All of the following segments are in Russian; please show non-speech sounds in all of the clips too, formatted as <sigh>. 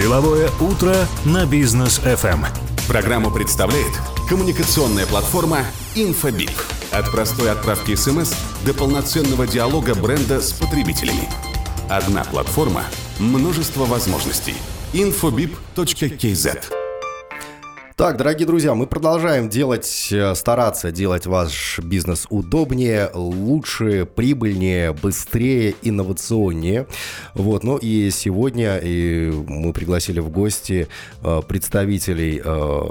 Деловое утро на бизнес FM. Программу представляет коммуникационная платформа InfoBip. От простой отправки смс до полноценного диалога бренда с потребителями. Одна платформа, множество возможностей. infobip.kz Так, дорогие друзья, мы продолжаем делать, э, стараться делать ваш бизнес удобнее, лучше, прибыльнее, быстрее, инновационнее. Вот, ну и сегодня мы пригласили в гости э, представителей э,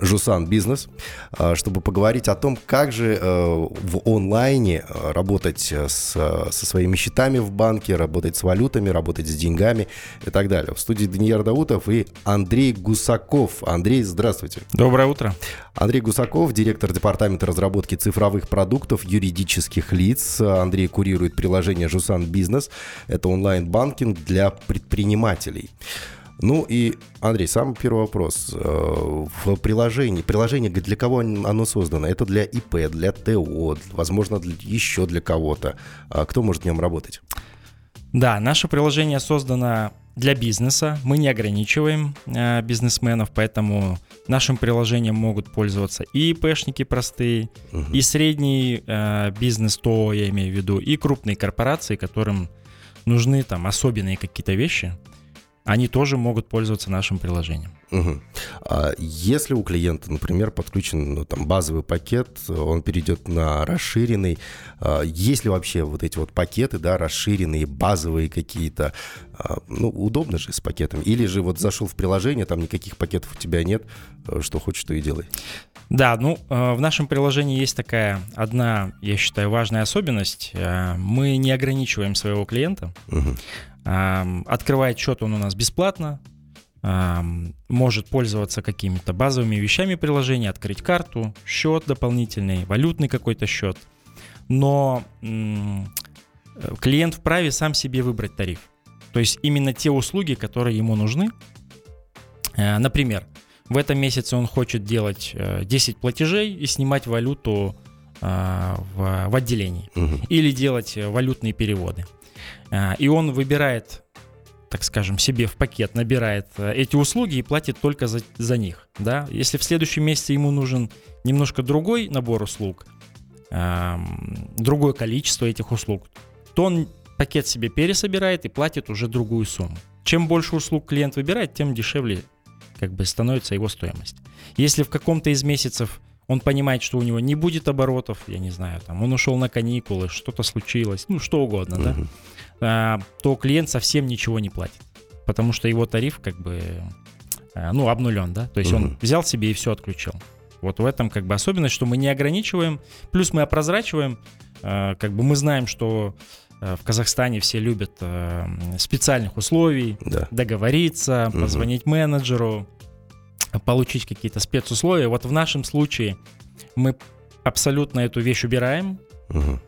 Жусан Бизнес, а, чтобы поговорить о том, как же э, в онлайне э, работать с, со своими счетами в банке, работать с валютами, работать с деньгами и так далее. В студии Даниил Даутов и Андрей Гусаков. Андрей, здравствуйте. Доброе утро. Андрей Гусаков, директор департамента разработки цифровых продуктов юридических лиц. Андрей курирует приложение Жусан Бизнес. Это онлайн-банкинг для предпринимателей. Ну и, Андрей, самый первый вопрос. Э, в приложении, приложение для кого оно создано? Это для ИП, для ТО, возможно, еще для кого-то. А кто может в нем работать? Да, наше приложение создано для бизнеса. Мы не ограничиваем э, бизнесменов, поэтому нашим приложением могут пользоваться и ИПшники простые, угу. и средний э, бизнес, то я имею в виду, и крупные корпорации, которым нужны там особенные какие-то вещи они тоже могут пользоваться нашим приложением. Угу. А если у клиента, например, подключен ну, там, базовый пакет, он перейдет на расширенный, а есть ли вообще вот эти вот пакеты, да, расширенные, базовые какие-то, а, ну, удобно же с пакетами? Или же вот зашел в приложение, там никаких пакетов у тебя нет, что хочешь, то и делай? Да, ну, в нашем приложении есть такая одна, я считаю, важная особенность. Мы не ограничиваем своего клиента. Угу. Открывает счет он у нас бесплатно, может пользоваться какими-то базовыми вещами приложения, открыть карту, счет дополнительный, валютный какой-то счет. Но клиент вправе сам себе выбрать тариф. То есть именно те услуги, которые ему нужны. Э, например, в этом месяце он хочет делать 10 э, платежей и снимать валюту э, в, в отделении. Угу. Или делать валютные переводы. А, и он выбирает так скажем, себе в пакет набирает э, эти услуги и платит только за, за них. Да? Если в следующем месяце ему нужен немножко другой набор услуг, другое количество этих услуг, то он пакет себе пересобирает и платит уже другую сумму. Чем больше услуг клиент выбирает, тем дешевле как бы становится его стоимость. Если в каком-то из месяцев он понимает, что у него не будет оборотов, я не знаю, там он ушел на каникулы, что-то случилось, ну что угодно, да, а, то клиент совсем ничего не платит, потому что его тариф как бы, а, ну, обнулен, да, то есть uh-huh. он взял себе и все отключил. Вот в этом как бы особенность, что мы не ограничиваем, плюс мы опрозрачиваем, а, как бы мы знаем, что в Казахстане все любят специальных условий, да. договориться, угу. позвонить менеджеру, получить какие-то спецусловия. Вот в нашем случае мы абсолютно эту вещь убираем. Угу.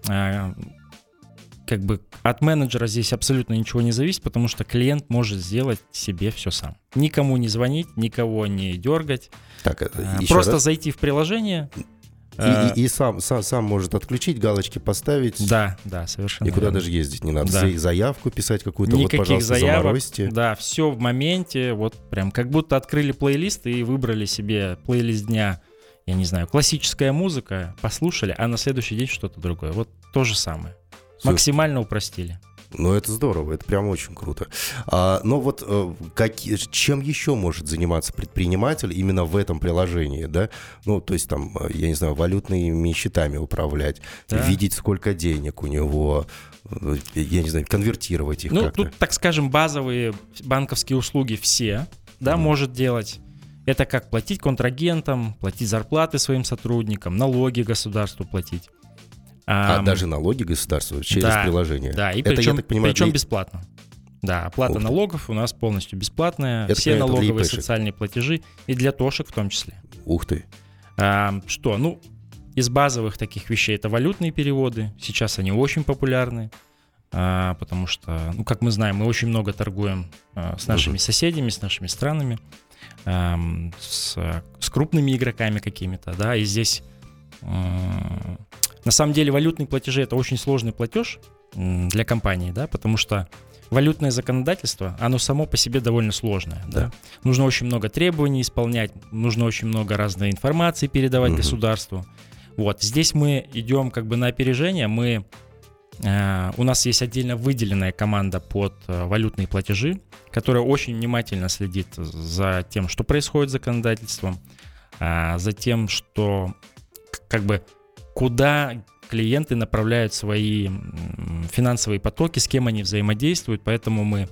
Как бы от менеджера здесь абсолютно ничего не зависит, потому что клиент может сделать себе все сам. Никому не звонить, никого не дергать. Так, э, а, просто раз. зайти в приложение, и, а, и, и сам, сам, сам может отключить, галочки поставить. Да, да, совершенно. Никуда верно. даже ездить не надо. Да. Заявку писать какую-то, Никаких вот, пожалуйста, заявок, заморозьте. Да, все в моменте, вот прям как будто открыли плейлист и выбрали себе плейлист дня, я не знаю, классическая музыка, послушали, а на следующий день что-то другое. Вот то же самое. Все. Максимально упростили. Ну, это здорово, это прям очень круто. А, но вот э, как, чем еще может заниматься предприниматель именно в этом приложении, да? Ну, то есть там, э, я не знаю, валютными счетами управлять, да. видеть, сколько денег у него, э, я не знаю, конвертировать их ну, как-то. тут, так скажем, базовые банковские услуги все, да, mm. может делать. Это как платить контрагентам, платить зарплаты своим сотрудникам, налоги государству платить. А, а даже налоги государству через да, приложение. Да, и Это, причем, я так понимаю, причем для... бесплатно. Да, оплата налогов у нас полностью бесплатная. Это, все налоговые социальные платежи и для тошек в том числе. Ух ты. А, что, ну, из базовых таких вещей это валютные переводы. Сейчас они очень популярны. А, потому что, ну, как мы знаем, мы очень много торгуем а, с нашими соседями, с нашими странами, а, с, с крупными игроками какими-то, да, и здесь на самом деле валютные платежи это очень сложный платеж для компании, да, потому что валютное законодательство, оно само по себе довольно сложное. Да. Да. Нужно очень много требований исполнять, нужно очень много разной информации передавать Мгм. государству. Вот здесь мы идем как бы на опережение. Мы э, у нас есть отдельно выделенная команда под э, валютные платежи, которая очень внимательно следит за тем, что происходит с законодательством, а, за тем, что как бы куда клиенты направляют свои финансовые потоки, с кем они взаимодействуют, поэтому мы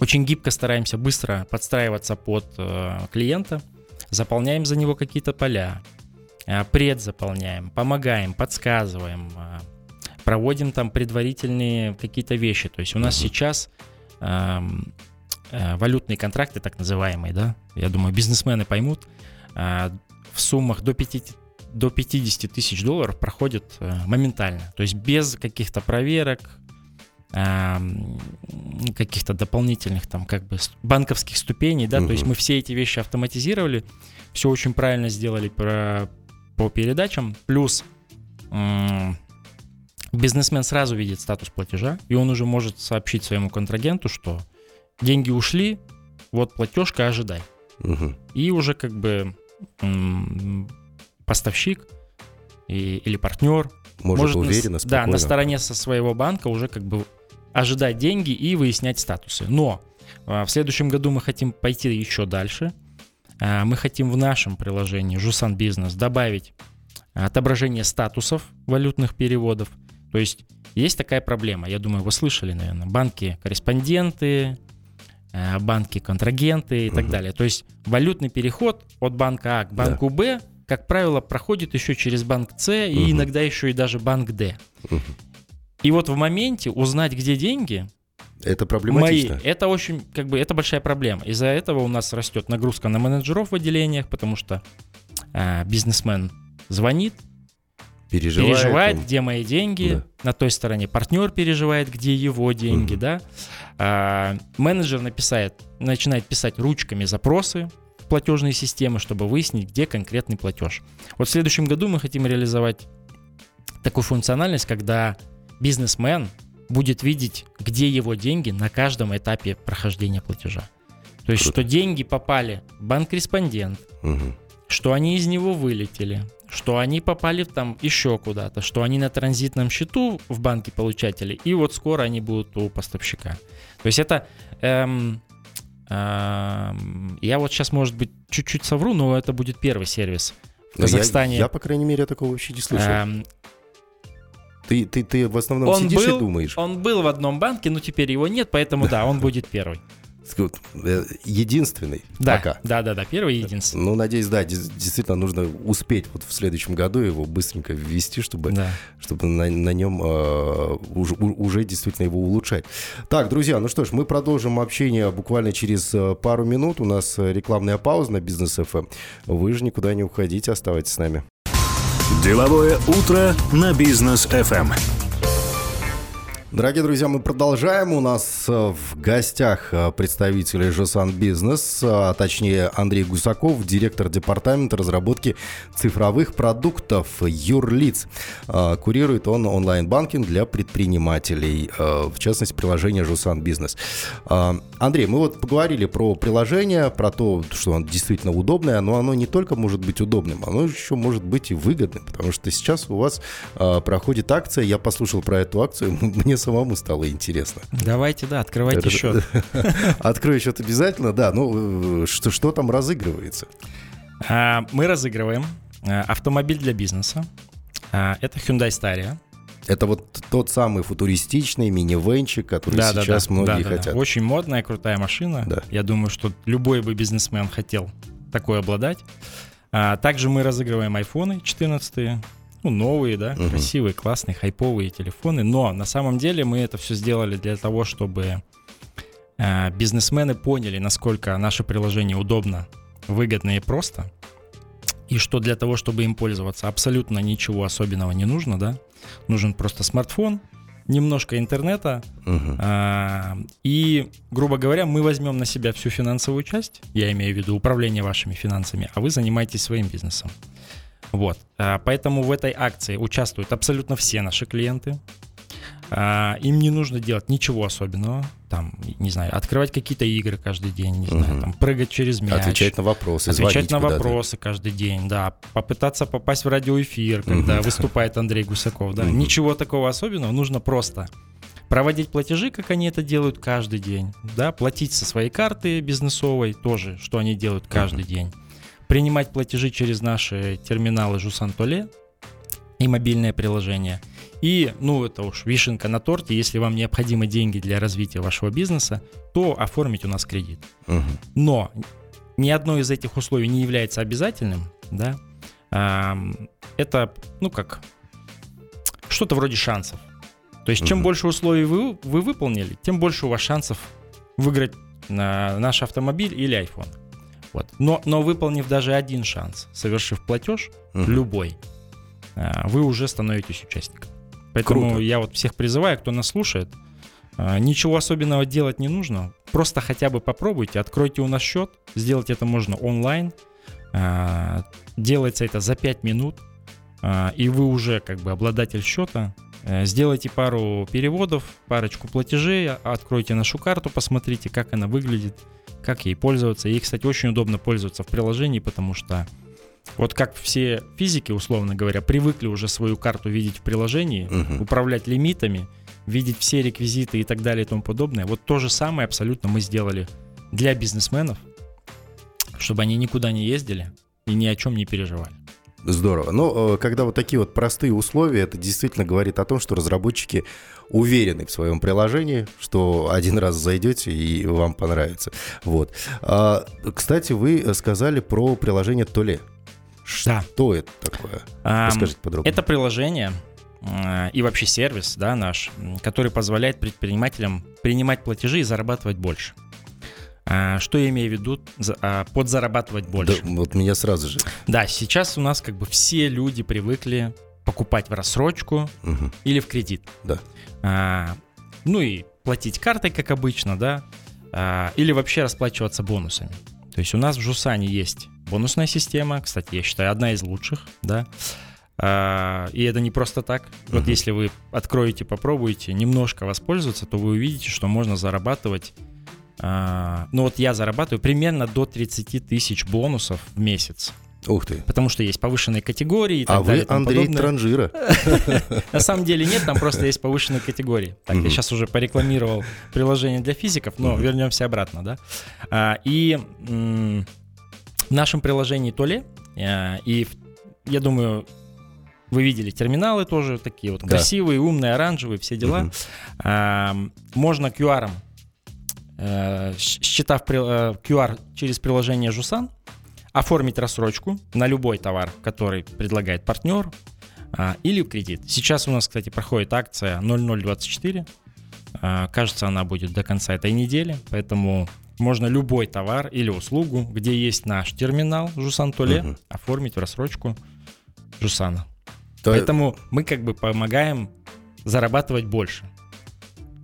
очень гибко стараемся быстро подстраиваться под э, клиента, заполняем за него какие-то поля, э, предзаполняем, помогаем, подсказываем, э, проводим там предварительные какие-то вещи. То есть у нас Мгм. сейчас эм, э, валютные контракты, так называемые, да, я думаю, бизнесмены поймут, э, в суммах до 50, до 50 тысяч долларов проходят э, моментально. То есть без каких-то проверок, эм, каких-то дополнительных там как бы банковских ступеней, да, то есть мы все эти вещи автоматизировали, все очень правильно сделали про, по передачам, плюс бизнесмен сразу видит статус платежа, и он уже может сообщить своему контрагенту, что деньги ушли, вот платежка, ожидай. Мгм. И уже как бы поставщик и- или партнер Может, на с- уверенно, да, на стороне со своего банка уже как бы ожидать деньги и выяснять статусы. Но а, в следующем году мы хотим пойти еще дальше. А, Мы хотим в нашем приложении Жусан Бизнес добавить отображение статусов валютных переводов. То есть есть такая проблема, я думаю, вы слышали, наверное, банки-корреспонденты, э, банки-контрагенты и так Мгм. далее. То есть валютный переход от банка А к банку Б, как правило, проходит еще через банк С и Мгм. иногда еще и даже банк Д. И вот в моменте узнать, где деньги, Это мои, проблематично. это очень, как бы, это большая проблема. Из-за этого у нас растет нагрузка на менеджеров в отделениях, потому что а, бизнесмен звонит, Переживает. переживает, он. где мои деньги. Да. На той стороне партнер переживает, где его деньги, Мгм. да. А, менеджер написает, начинает писать ручками запросы платежные системы, чтобы выяснить, где конкретный платеж. Вот в следующем году мы хотим реализовать такую функциональность, когда бизнесмен будет видеть, где его деньги на каждом этапе прохождения платежа. То есть, Круто. что деньги попали в банк-корреспондент, Мгм. что они из него вылетели, что они попали там еще куда-то, что они на транзитном счету в банке получатели, и вот скоро они будут у поставщика. То есть это... эм, я вот сейчас, может быть, чуть-чуть совру, но это будет первый сервис в Но я- Казахстане. Я, по крайней мере, такого вообще не слышал. Эм, Ты, ты, ты в основном он сидишь был- и думаешь. Он был в одном банке, но теперь его нет, поэтому <laughs> да, он будет первый. Э, Единственный Да, пока. да, да, да, первый единственный. Ну, надеюсь, да, действительно нужно успеть вот в следующем году его быстренько ввести, чтобы, Да. чтобы на, на нем э, уже, уже действительно его улучшать. Так, друзья, ну что ж, мы продолжим общение буквально через э, пару минут. У нас э, рекламная пауза на Бизнес ФМ. Вы же никуда не уходите, оставайтесь с нами. Деловое утро на бизнес FM. Дорогие друзья, мы продолжаем. У нас э, в гостях э, представители Жосан Бизнес, а точнее Андрей Гусаков, директор департамента разработки цифровых продуктов Юрлиц. Э, Курирует он онлайн-банкинг для предпринимателей, э, в частности, приложение Жосан Бизнес. Э, Андрей, мы вот поговорили про приложение, про то, что оно действительно удобное, но оно не только может быть удобным, оно еще может быть и выгодным, потому что сейчас у вас э, проходит акция, я послушал про эту акцию, <laughs> мне самому стало интересно. Давайте, да, открывайте счет. <laughs> Открою счет обязательно, да. Ну, э, что, что там разыгрывается? А, Мы разыгрываем а, автомобиль для бизнеса. А, Это Hyundai Staria. Это вот тот самый футуристичный мини-венчик, который Да, сейчас да, многие да, да, да. хотят. Очень модная, крутая машина. Да. Я думаю, что любой бы бизнесмен хотел такой обладать. А, Также мы разыгрываем айфоны 14 ну, новые, да, Мгм. красивые, классные, хайповые телефоны. Но на самом деле мы это все сделали для того, чтобы а, бизнесмены поняли, насколько наше приложение удобно, выгодно и просто. И что для того, чтобы им пользоваться, абсолютно ничего особенного не нужно, да. Нужен просто смартфон, немножко интернета, Мгм. а, И, грубо говоря, мы возьмем на себя всю финансовую часть, я имею в виду управление вашими финансами, а вы занимаетесь своим бизнесом. Вот. А, Поэтому в этой акции участвуют абсолютно все наши клиенты. А, им не нужно делать ничего особенного. Там, не знаю, открывать какие-то игры каждый день, не знаю, там, прыгать через мяч. Отвечать на вопросы, Отвечать на вопросы каждый день, да. Попытаться попасть в радиоэфир, когда Мгм. выступает Андрей Гусаков, да. Мгм. Ничего такого особенного, нужно просто проводить платежи, как они это делают каждый день, да, платить со своей карты бизнесовой тоже, что они делают каждый день, принимать платежи через наши терминалы Жусан Толе и мобильное приложение. И, ну, это уж вишенка на торте, если вам необходимы деньги для развития вашего бизнеса, то оформить у нас кредит. Мгм. Но ни одно из этих условий не является обязательным, да. Ам, Это, ну как, что-то вроде шансов. То есть, чем больше условий вы, вы выполнили, тем больше у вас шансов выиграть на наш автомобиль или iPhone. Вот. Но, но выполнив даже один шанс, совершив платеж, Мгм. любой, а, вы уже становитесь участником. Поэтому Круто. я вот всех призываю, кто нас слушает, а, ничего особенного делать не нужно. Просто хотя бы попробуйте, откройте у нас счет. Сделать это можно онлайн. А, Делается это за 5 минут. И вы уже как бы обладатель счета. Э, Сделайте пару переводов, парочку платежей, а- откройте нашу карту, посмотрите, как она выглядит, как ей пользоваться. Ей, кстати, очень удобно пользоваться в приложении, потому что вот как все физики, условно говоря, привыкли уже свою карту видеть в приложении, Мгм. управлять лимитами, видеть все реквизиты и так далее и тому подобное. Вот то же самое абсолютно мы сделали для бизнесменов, чтобы они никуда не ездили и ни о чем не переживали. Здорово. Но э, когда вот такие вот простые условия, это действительно говорит о том, что разработчики уверены в своем приложении, что один раз зайдете и вам понравится. Вот. А, кстати, вы сказали про приложение Толе. Да. Что это такое? Расскажите подробнее. Это приложение э, и вообще сервис, да, наш, который позволяет предпринимателям принимать платежи и зарабатывать больше. А, Что я имею в виду а, под зарабатывать больше? Да, вот меня сразу же. Да, сейчас у нас как бы все люди привыкли покупать в рассрочку Мгм. или в кредит. Да. А, ну и платить картой, как обычно, да, а, или вообще расплачиваться бонусами. То есть у нас в Жусане есть бонусная система, кстати, я считаю, одна из лучших, да. А, и это не просто так. Вот если вы откроете, попробуете немножко воспользоваться, то вы увидите, что можно зарабатывать. А, ну вот я зарабатываю примерно до 30 тысяч бонусов в месяц. Ух ты. Потому что есть повышенные категории и так А далее. вы Андрей подобное. Транжира. <laughs> На самом деле нет, там просто есть повышенные категории. Так, я сейчас уже порекламировал приложение для физиков, но вернемся обратно, да. А, и в нашем приложении Толе, а, и я думаю, вы видели терминалы тоже такие вот красивые, умные, оранжевые, все дела. А, можно QR, э, считав при- э, QR через приложение Жусан, оформить рассрочку на любой товар, который предлагает партнер, а, или кредит. Сейчас у нас, кстати, проходит акция 0024. А, Кажется, она будет до конца этой недели, поэтому можно любой товар или услугу, где есть наш терминал Жусан Толе, Мгм. оформить в рассрочку Жусана. То, Поэтому мы как бы помогаем зарабатывать больше.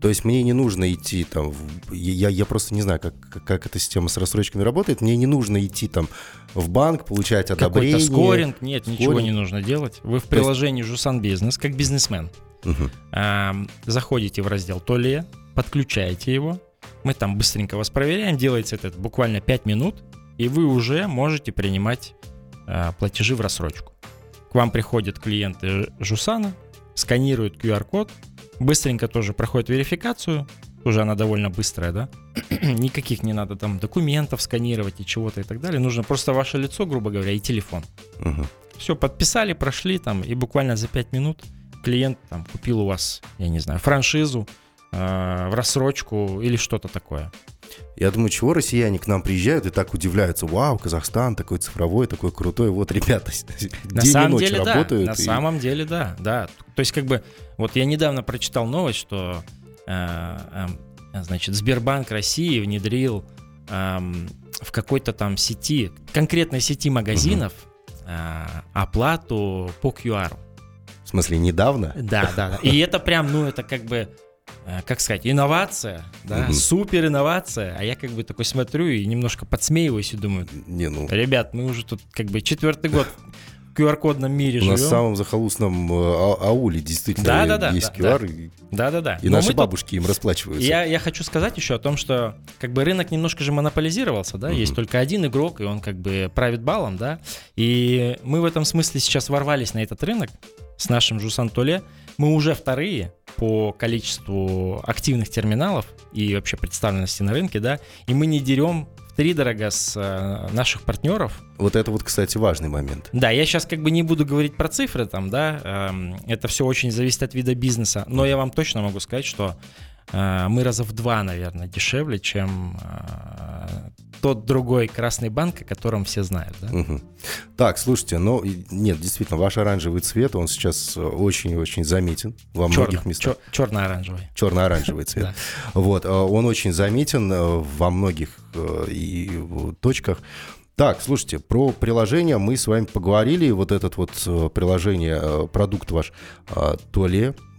То есть мне не нужно идти там, в- я, я просто не знаю, как, как, эта система с рассрочками работает, мне не нужно идти там в банк, получать одобрение. Какой-то скоринг, нет, ничего Скоринг. не нужно делать. Вы в есть- приложении Жусан Бизнес, как бизнесмен, Мгм. Ам, заходите в раздел Толе, подключаете его, мы там быстренько вас проверяем, делается это буквально 5 минут, и вы уже можете принимать а, платежи в рассрочку. К вам приходят клиенты Жусана, сканируют QR-код, быстренько тоже проходит верификацию, уже она довольно быстрая, да? <clears throat> Никаких не надо там документов сканировать и чего-то и так далее. Нужно просто ваше лицо, грубо говоря, и телефон. Мгм. Все, подписали, прошли там, и буквально за 5 минут клиент там купил у вас, я не знаю, франшизу э, в рассрочку или что-то такое. Я думаю, чего россияне к нам приезжают и так удивляются, вау, Казахстан такой цифровой, такой крутой, вот ребята На <laughs> день и самом ночь деле, да. работают. На и- самом деле, да, да. То есть, как бы, вот я недавно прочитал новость, что, э, эм, значит, Сбербанк России внедрил эм, в какой-то там сети, конкретной сети магазинов, э, оплату по QR. В смысле, недавно? Да, да, да. И это прям, ну, это как бы, э, как сказать, инновация, да, Мгм. супер инновация. А я как бы такой смотрю и немножко подсмеиваюсь и думаю, Не, ну, ребят, мы уже тут как бы четвертый год QR-кодном мире живем. нас в самом захолустном э, а- ауле действительно есть да, QR, и- Да-да-да. и Но наши мы тут- бабушки им расплачиваются. Я, я хочу сказать еще о том, что как бы рынок немножко же монополизировался, да, есть только один игрок, и он как бы правит балом, да, и мы в этом смысле сейчас ворвались на этот рынок с нашим Жусан Толе. Мы уже вторые по количеству активных терминалов и вообще представленности на рынке, да, и мы не дерем три дорога с э, наших партнеров, Вот это вот, кстати, важный момент. да, я сейчас как бы не буду говорить про цифры там, да, эм, это все очень зависит от вида бизнеса, но я вам точно могу сказать, что мы раза в два, наверное, дешевле, чем э, тот другой красный банк, о котором все знают, да. Мгм. Так, слушайте, ну, нет, действительно, ваш оранжевый цвет, он сейчас э, очень-очень заметен во многих местах. черно-оранжевый. Черно-оранжевый цвет. <laughs> Да. Вот, э, он очень заметен э, во многих э, и э, точках. Так, слушайте, про приложение мы с вами поговорили. Вот этот вот э, приложение, э, продукт ваш э,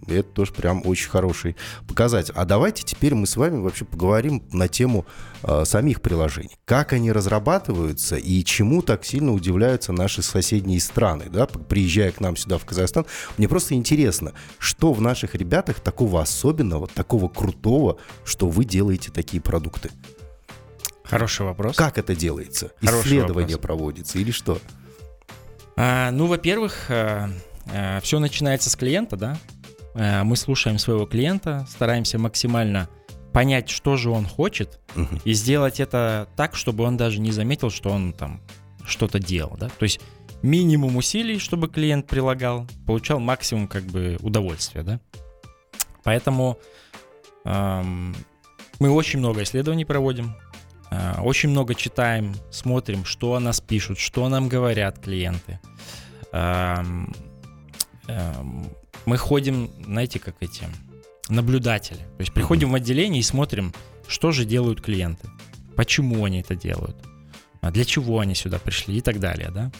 Это тоже прям очень хороший показатель. А давайте теперь мы с вами вообще поговорим на тему э, самих приложений. Как они разрабатываются и чему так сильно удивляются наши соседние страны, да, приезжая к нам сюда в Казахстан. Мне просто интересно, что в наших ребятах такого особенного, такого крутого, что вы делаете такие продукты? Хороший вопрос. Как это делается? Хороший Исследование вопрос. проводится или что? А, ну, во-первых, все начинается с клиента, да. Э, Мы слушаем своего клиента, стараемся максимально понять, что же он хочет, Мгм. и сделать это так, чтобы он даже не заметил, что он там что-то делал, да. То есть минимум усилий, чтобы клиент прилагал, получал максимум как бы удовольствия, да. Поэтому эм, мы очень много исследований проводим, э, очень много читаем, смотрим, что о нас пишут, что нам говорят клиенты. Эм, эм, мы ходим, знаете, как эти наблюдатели. То есть приходим в отделение и смотрим, что же делают клиенты, почему они это делают, а для чего они сюда пришли и так далее, да.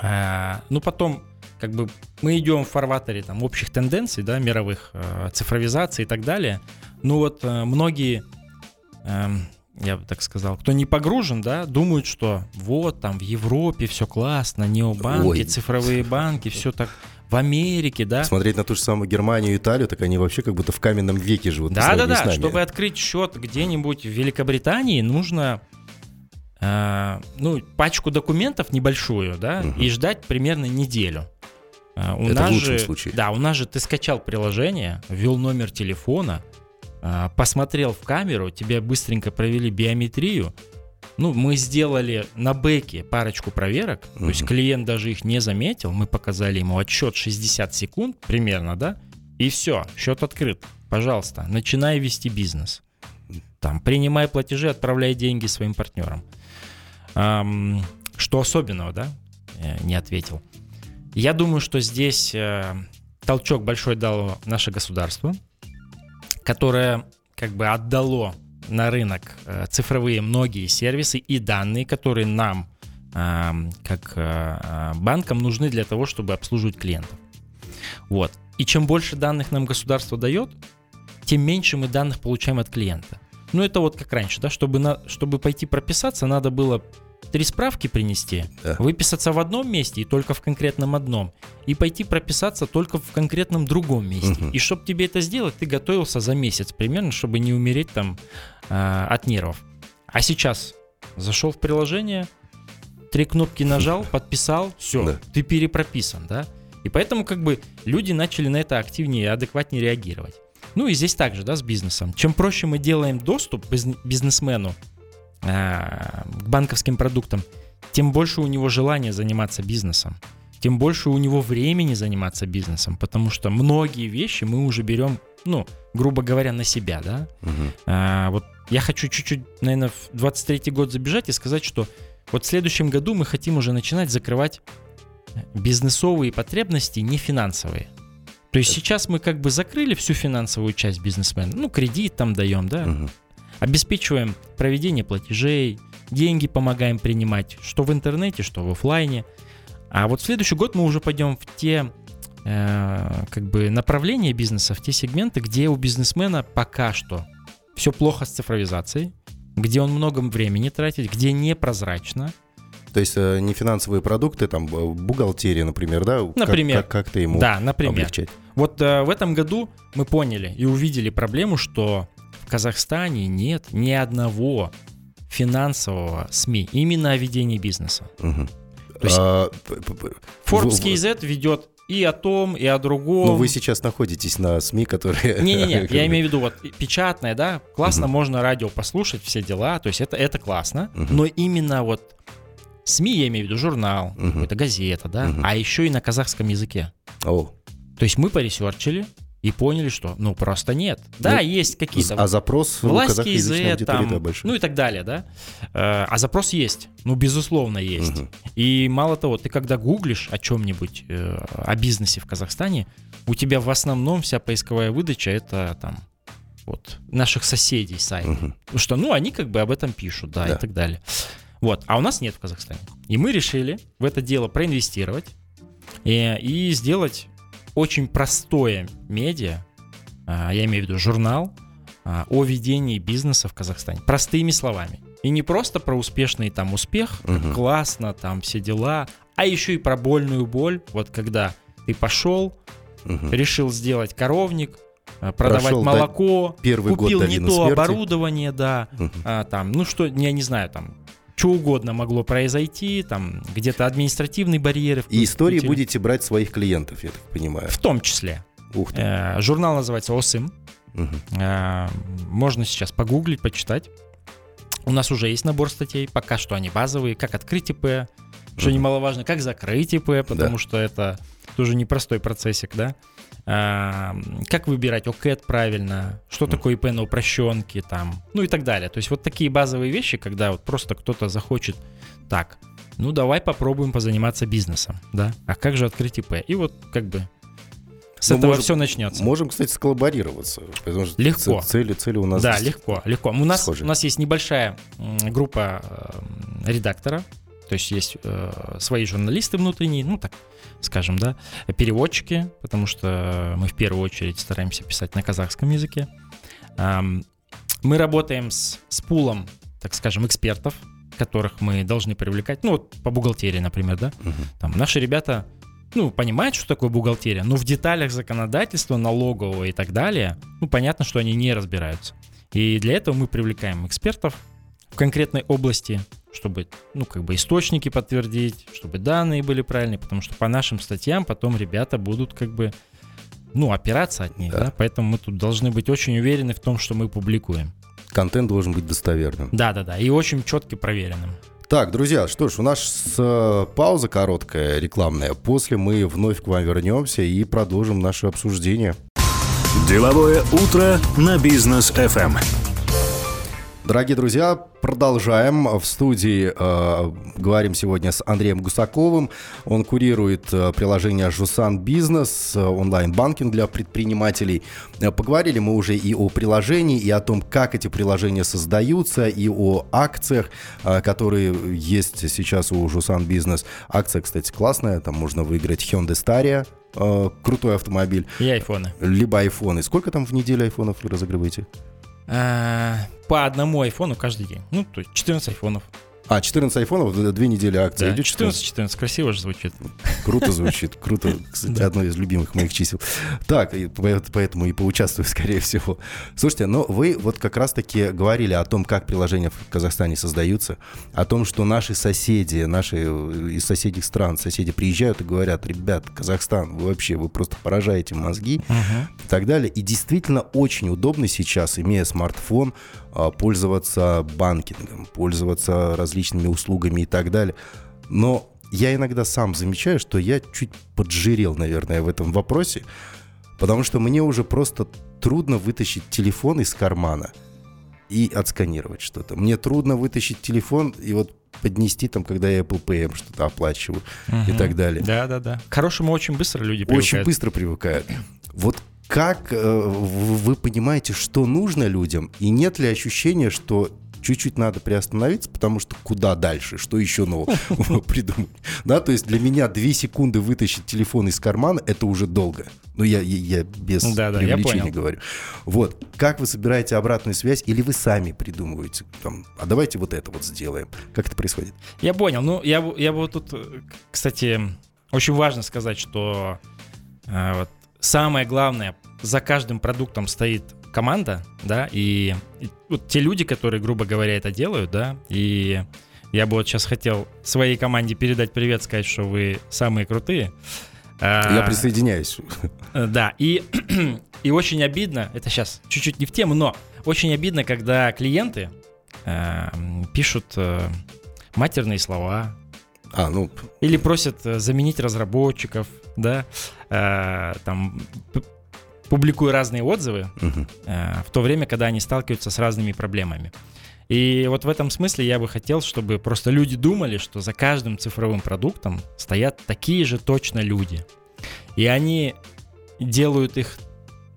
А, ну потом, как бы мы идем в фарватере там общих тенденций, да, мировых э, цифровизации и так далее. Ну вот э, многие эм, я бы так сказал, кто не погружен, да, думают, что вот там в Европе все классно, необанки, Ой. цифровые банки, все так в Америке, да. Смотреть на ту же самую Германию и Италию, так они вообще как будто в каменном веке живут. по Да, да, сравнению с да. нами. Чтобы открыть счет где-нибудь в Великобритании, нужно э, ну, пачку документов небольшую, да, Мгм. и ждать примерно неделю. А, У Это в нас лучшем же, случае. Да, у нас же ты скачал приложение, ввел номер телефона, а, посмотрел в камеру, тебе быстренько провели биометрию. Ну, мы сделали на бэке парочку проверок, то есть клиент даже их не заметил, мы показали ему отсчет 60 секунд примерно, да, и все, счет открыт. Пожалуйста, начинай вести бизнес. Там, принимай платежи, отправляй деньги своим партнерам. Ам, что особенного, да? Э, Не ответил. Я думаю, что здесь э, толчок большой дало наше государство, которое как бы отдало на рынок э, цифровые многие сервисы и данные, которые нам, ам, как э, э, банкам, нужны для того, чтобы обслуживать клиентов. Вот. И чем больше данных нам государство дает, тем меньше мы данных получаем от клиента. Ну, это вот как раньше, да, чтобы, на, чтобы пойти прописаться, надо было три справки принести, Да. выписаться в одном месте и только в конкретном одном, и пойти прописаться только в конкретном другом месте. Мгм. И чтобы тебе это сделать, ты готовился за месяц примерно, чтобы не умереть там а, от нервов. А сейчас зашел в приложение, три кнопки нажал, подписал, все, Да. ты перепрописан, да? И поэтому как бы люди начали на это активнее и адекватнее реагировать. Ну и здесь также, да, с бизнесом. Чем проще мы делаем доступ бизн- бизнесмену к банковским продуктам, тем больше у него желания заниматься бизнесом, тем больше у него времени заниматься бизнесом, потому что многие вещи мы уже берем, ну, грубо говоря, на себя, да. Мгм. А, вот я хочу чуть-чуть, наверное, в 23 год забежать и сказать, что вот в следующем году мы хотим уже начинать закрывать бизнесовые потребности, не финансовые. То есть сейчас мы как бы закрыли всю финансовую часть бизнесмена, ну, кредит там даем, да, Мгм. Обеспечиваем проведение платежей, деньги помогаем принимать, что в интернете, что в оффлайне. А вот в следующий год мы уже пойдем в те э, как бы направления бизнеса, в те сегменты, где у бизнесмена пока что все плохо с цифровизацией, где он много времени тратит, где непрозрачно, То есть э, не финансовые продукты, там бухгалтерия, например, да? Как- Например. Как, как, ты ему Да, например. облегчать? Вот э, в этом году мы поняли и увидели проблему, что в Казахстане нет ни одного финансового СМИ именно о ведении бизнеса. Мгм. То есть А, Forbes KZ ведет и о том, и о другом. Ну, вы сейчас находитесь на СМИ, которые... Не-не-не, <laughs> я имею в виду вот печатное, да, классно, можно радио послушать, все дела, то есть это, это классно, но именно вот СМИ, я имею в виду журнал, Мгм. какая-то газета, да, а еще и на казахском языке. О, То есть мы поресерчили и поняли, что ну просто нет. Да, Ну, есть какие-то а запрос власть аудитории там, да, большой. ну и так далее, да. Э, А запрос есть, ну безусловно есть. Мгм. И мало того, ты когда гуглишь о чем-нибудь, э, о бизнесе в Казахстане, у тебя в основном вся поисковая выдача это там вот наших соседей сайт. Мгм. Потому что, ну, они как бы об этом пишут, да, Да. и так далее. Вот, а у нас нет в Казахстане. И мы решили в это дело проинвестировать и, и сделать очень простое медиа, а, я имею в виду журнал, а, о ведении бизнеса в Казахстане. Простыми словами. И не просто про успешный там успех, Мгм. классно, там все дела, а еще и про больную боль. Вот когда ты пошел, Мгм. решил сделать коровник, а, продавать Прошел молоко, первый год купил не долины то смерти. оборудование, да, Мгм. а, там, ну что, я не знаю, там, что угодно могло произойти, там, где-то административные барьеры. И истории будете брать своих клиентов, я так понимаю. В том числе. Ух ты. Э, журнал называется ОСИМ. Мгм. Э, можно сейчас погуглить, почитать. У нас уже есть набор статей, пока что они базовые, как открыть ИП, что немаловажно, как закрыть ИП, потому что это тоже непростой процессик, да. А, как выбирать ОКЭТ правильно, что такое ИП на упрощенке, там, ну и так далее. То есть вот такие базовые вещи, когда вот просто кто-то захочет так, ну давай попробуем позаниматься бизнесом, да, а как же открыть ИП? И вот как бы с Ну, этого может, все начнется. Можем, кстати, сколлаборироваться. Потому что Легко. Цели, цели у нас Да, легко, легко. У нас, у нас есть небольшая группа э, редактора, то есть есть э, свои журналисты внутренние, ну так скажем, да, переводчики, потому что мы в первую очередь стараемся писать на казахском языке. Ам, Мы работаем с, с пулом, так скажем, экспертов, которых мы должны привлекать, ну вот по бухгалтерии, например, да, Мгм. там наши ребята, ну, понимают, что такое бухгалтерия, но в деталях законодательства, налогового и так далее, ну, понятно, что они не разбираются. И для этого мы привлекаем экспертов в конкретной области, чтобы, ну, как бы источники подтвердить, чтобы данные были правильные, потому что по нашим статьям потом ребята будут как бы, ну, опираться от них, Да. да, поэтому мы тут должны быть очень уверены в том, что мы публикуем. Контент должен быть достоверным. Да-да-да, и очень четко проверенным. Так, друзья, что ж, у нас э, пауза короткая, рекламная. После мы вновь к вам вернемся и продолжим наше обсуждение. Деловое утро на бизнес FM. Дорогие друзья, продолжаем. В студии э, говорим сегодня с Андреем Гусаковым. Он курирует э, приложение Жусан Бизнес, э, онлайн-банкинг для предпринимателей. Э, поговорили мы уже и о приложении, и о том, как эти приложения создаются, и о акциях, э, которые есть сейчас у Жусан Бизнес. Акция, кстати, классная. Там можно выиграть Hyundai Staria, э, крутой автомобиль, И айфоны. либо айфоны. Сколько там в неделю айфонов вы разыгрываете? А, По одному айфону каждый день. Ну, то есть 14 айфонов. А, 14 айфонов, две недели акции Да, идет. 14-14, красиво же звучит. Круто звучит, <laughs> круто. Кстати, одно из любимых моих чисел. Так, поэтому и поучаствую, <laughs> скорее всего. Слушайте, но вы вот как раз-таки говорили о том, как приложения в Казахстане создаются, о том, что наши соседи, наши э, из соседних стран, соседи приезжают и говорят, ребят, Казахстан, вы вообще, вы просто поражаете мозги и так далее. И действительно очень удобно сейчас, имея смартфон, пользоваться банкингом, пользоваться различными услугами и так далее. Но я иногда сам замечаю, что я чуть поджирел, наверное, в этом вопросе, потому что мне уже просто трудно вытащить телефон из кармана и отсканировать что-то. Мне трудно вытащить телефон и вот поднести там, когда я Apple Pay что-то оплачиваю и так далее. Да, да, да. К хорошему очень быстро люди Очень привыкают. быстро привыкают. Вот как э, вы понимаете, что нужно людям, и нет ли ощущения, что чуть-чуть надо приостановиться, потому что куда дальше, что еще нового <laughs> <laughs> придумать. Да, то есть для меня две секунды вытащить телефон из кармана, это уже долго. Ну, я, я, я без Да, да, я привлечения понял. говорю. Вот. Как вы собираете обратную связь, или вы сами придумываете, там, а давайте вот это вот сделаем. Как это происходит? Я понял. Ну, я, я бы вот тут, э, кстати, очень важно сказать, что э, вот самое главное, за каждым продуктом стоит команда, да, и, и вот те люди, которые, грубо говоря, это делают, да, и я бы вот сейчас хотел своей команде передать привет, сказать, что вы самые крутые. Я А, присоединяюсь. Э, Да, и, <clears throat> и очень обидно, это сейчас чуть-чуть не в тему, но очень обидно, когда клиенты э, пишут э, матерные слова А, ну, или просят э, заменить разработчиков, да, э, там публикуя разные отзывы мгм. э, в то время, когда они сталкиваются с разными проблемами. И вот в этом смысле я бы хотел, чтобы просто люди думали, что за каждым цифровым продуктом стоят такие же точно люди. И они делают их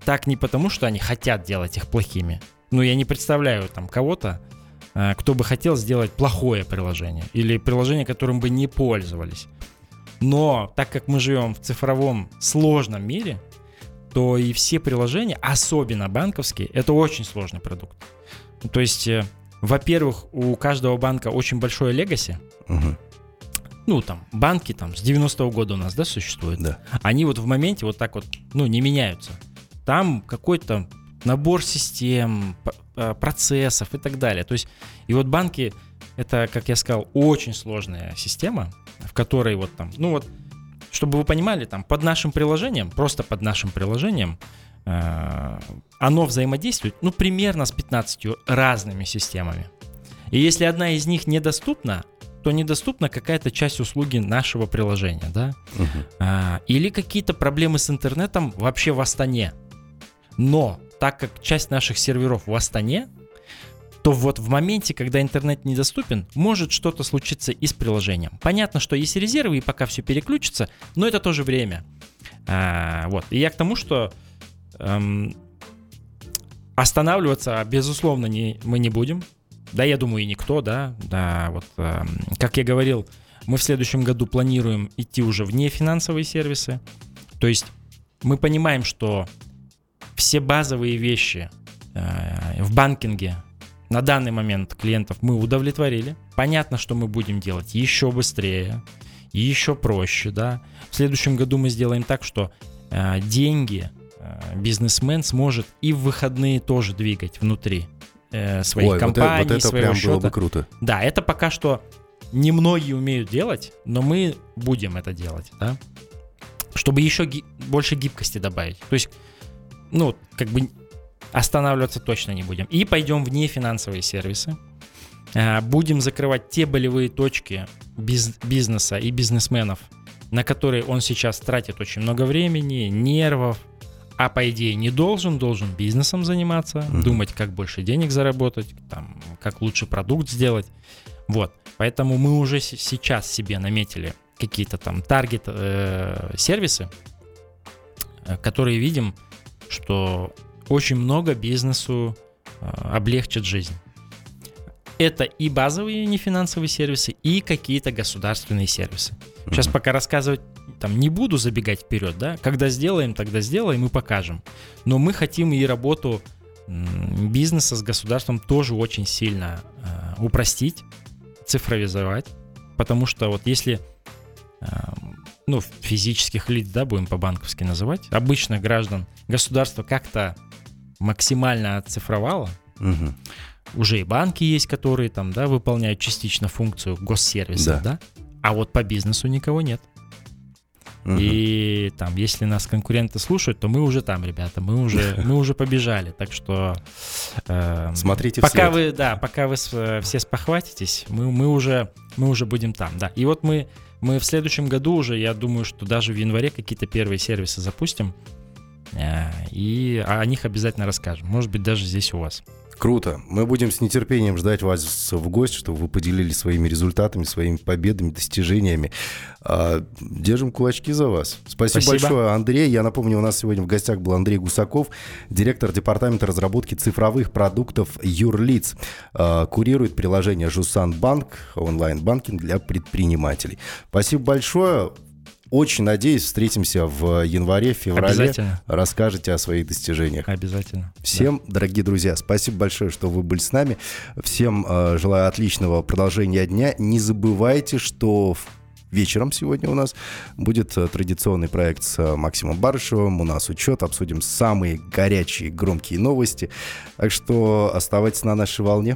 так не потому, что они хотят делать их плохими. Ну, я не представляю там кого-то, кто бы хотел сделать плохое приложение или приложение, которым бы не пользовались. Но так как мы живем в цифровом сложном мире, то и все приложения, особенно банковские, это очень сложный продукт. То есть, э, во-первых, у каждого банка очень большое легаси. Мгм. Ну, там, банки там с 90-го года у нас, да, существуют. Да. Они вот в моменте вот так вот, ну, не меняются. Там какой-то набор систем, э, процессов и так далее. То есть, и вот банки, это, как я сказал, очень сложная система, в которой вот там, ну вот, чтобы вы понимали, там под нашим приложением, просто под нашим приложением, э, оно взаимодействует, ну, примерно с 15 разными системами. И если одна из них недоступна, то недоступна какая-то часть услуги нашего приложения, да? А, или какие-то проблемы с интернетом вообще в Астане. Но так как часть наших серверов в Астане, то вот в моменте, когда интернет недоступен, может что-то случиться и с приложением. Понятно, что есть резервы, и пока все переключится, но это тоже время. А, вот. И я к тому, что эм, останавливаться, безусловно, не, мы не будем. Да, я думаю, и никто, да. Да, вот, эм, как я говорил, мы в следующем году планируем идти уже в нефинансовые сервисы. То есть мы понимаем, что все базовые вещи э, в банкинге на данный момент клиентов мы удовлетворили. Понятно, что мы будем делать еще быстрее, еще проще, да. В следующем году мы сделаем так, что э, деньги э, бизнесмен сможет и в выходные тоже двигать внутри э, своих Ой, вот, э- компаний, вот это своего прям было счета. бы круто. Да, это пока что немногие умеют делать, но мы будем это делать, да. Чтобы еще ги- больше гибкости добавить. То есть, ну, как бы останавливаться точно не будем. И пойдем в нефинансовые сервисы. А, Будем закрывать те болевые точки биз- бизнеса и бизнесменов, на которые он сейчас тратит очень много времени, нервов, а по идее не должен, должен бизнесом заниматься, Мгм. думать, как больше денег заработать, там, как лучше продукт сделать. Вот. Поэтому мы уже с- сейчас себе наметили какие-то там таргет э, сервисы, э, которые видим, что очень много бизнесу э, облегчит жизнь. Это и базовые нефинансовые сервисы, и какие-то государственные сервисы. Сейчас пока рассказывать там не буду забегать вперед, да. Когда сделаем, тогда сделаем и покажем. Но мы хотим и работу бизнеса с государством тоже очень сильно э, упростить, цифровизовать, потому что вот если э, ну, физических лиц, да, будем по-банковски называть, обычных граждан государство как-то максимально оцифровало, Мгм. уже и банки есть, которые там, да, выполняют частично функцию госсервиса, Да. да, а вот по бизнесу никого нет. Мгм. И там, если нас конкуренты слушают, то мы уже там, ребята, мы уже, <laughs> мы уже побежали. Так что э, Смотрите пока вслед. вы, да, пока вы с- э, все спохватитесь, мы, мы уже, мы уже будем там, да. И вот мы, мы в следующем году уже, я думаю, что даже в январе какие-то первые сервисы запустим. Э, и о них обязательно расскажем. Может быть, даже здесь у вас. Круто. Мы будем с нетерпением ждать вас в гости, чтобы вы поделились своими результатами, своими победами, достижениями. А, держим кулачки за вас. Спасибо, Спасибо большое, Андрей. Я напомню, у нас сегодня в гостях был Андрей Гусаков, директор департамента разработки цифровых продуктов Юрлиц. А, курирует приложение Жусан Банк, онлайн-банкинг для предпринимателей. Спасибо большое. Очень надеюсь, встретимся в январе, феврале. Обязательно. Расскажете о своих достижениях. Обязательно. Всем, да. дорогие друзья, спасибо большое, что вы были с нами. Всем э, желаю отличного продолжения дня. Не забывайте, что вечером сегодня у нас будет э, традиционный проект с э, Максимом Барышевым. У нас учет, обсудим самые горячие, громкие новости. Так что оставайтесь на нашей волне.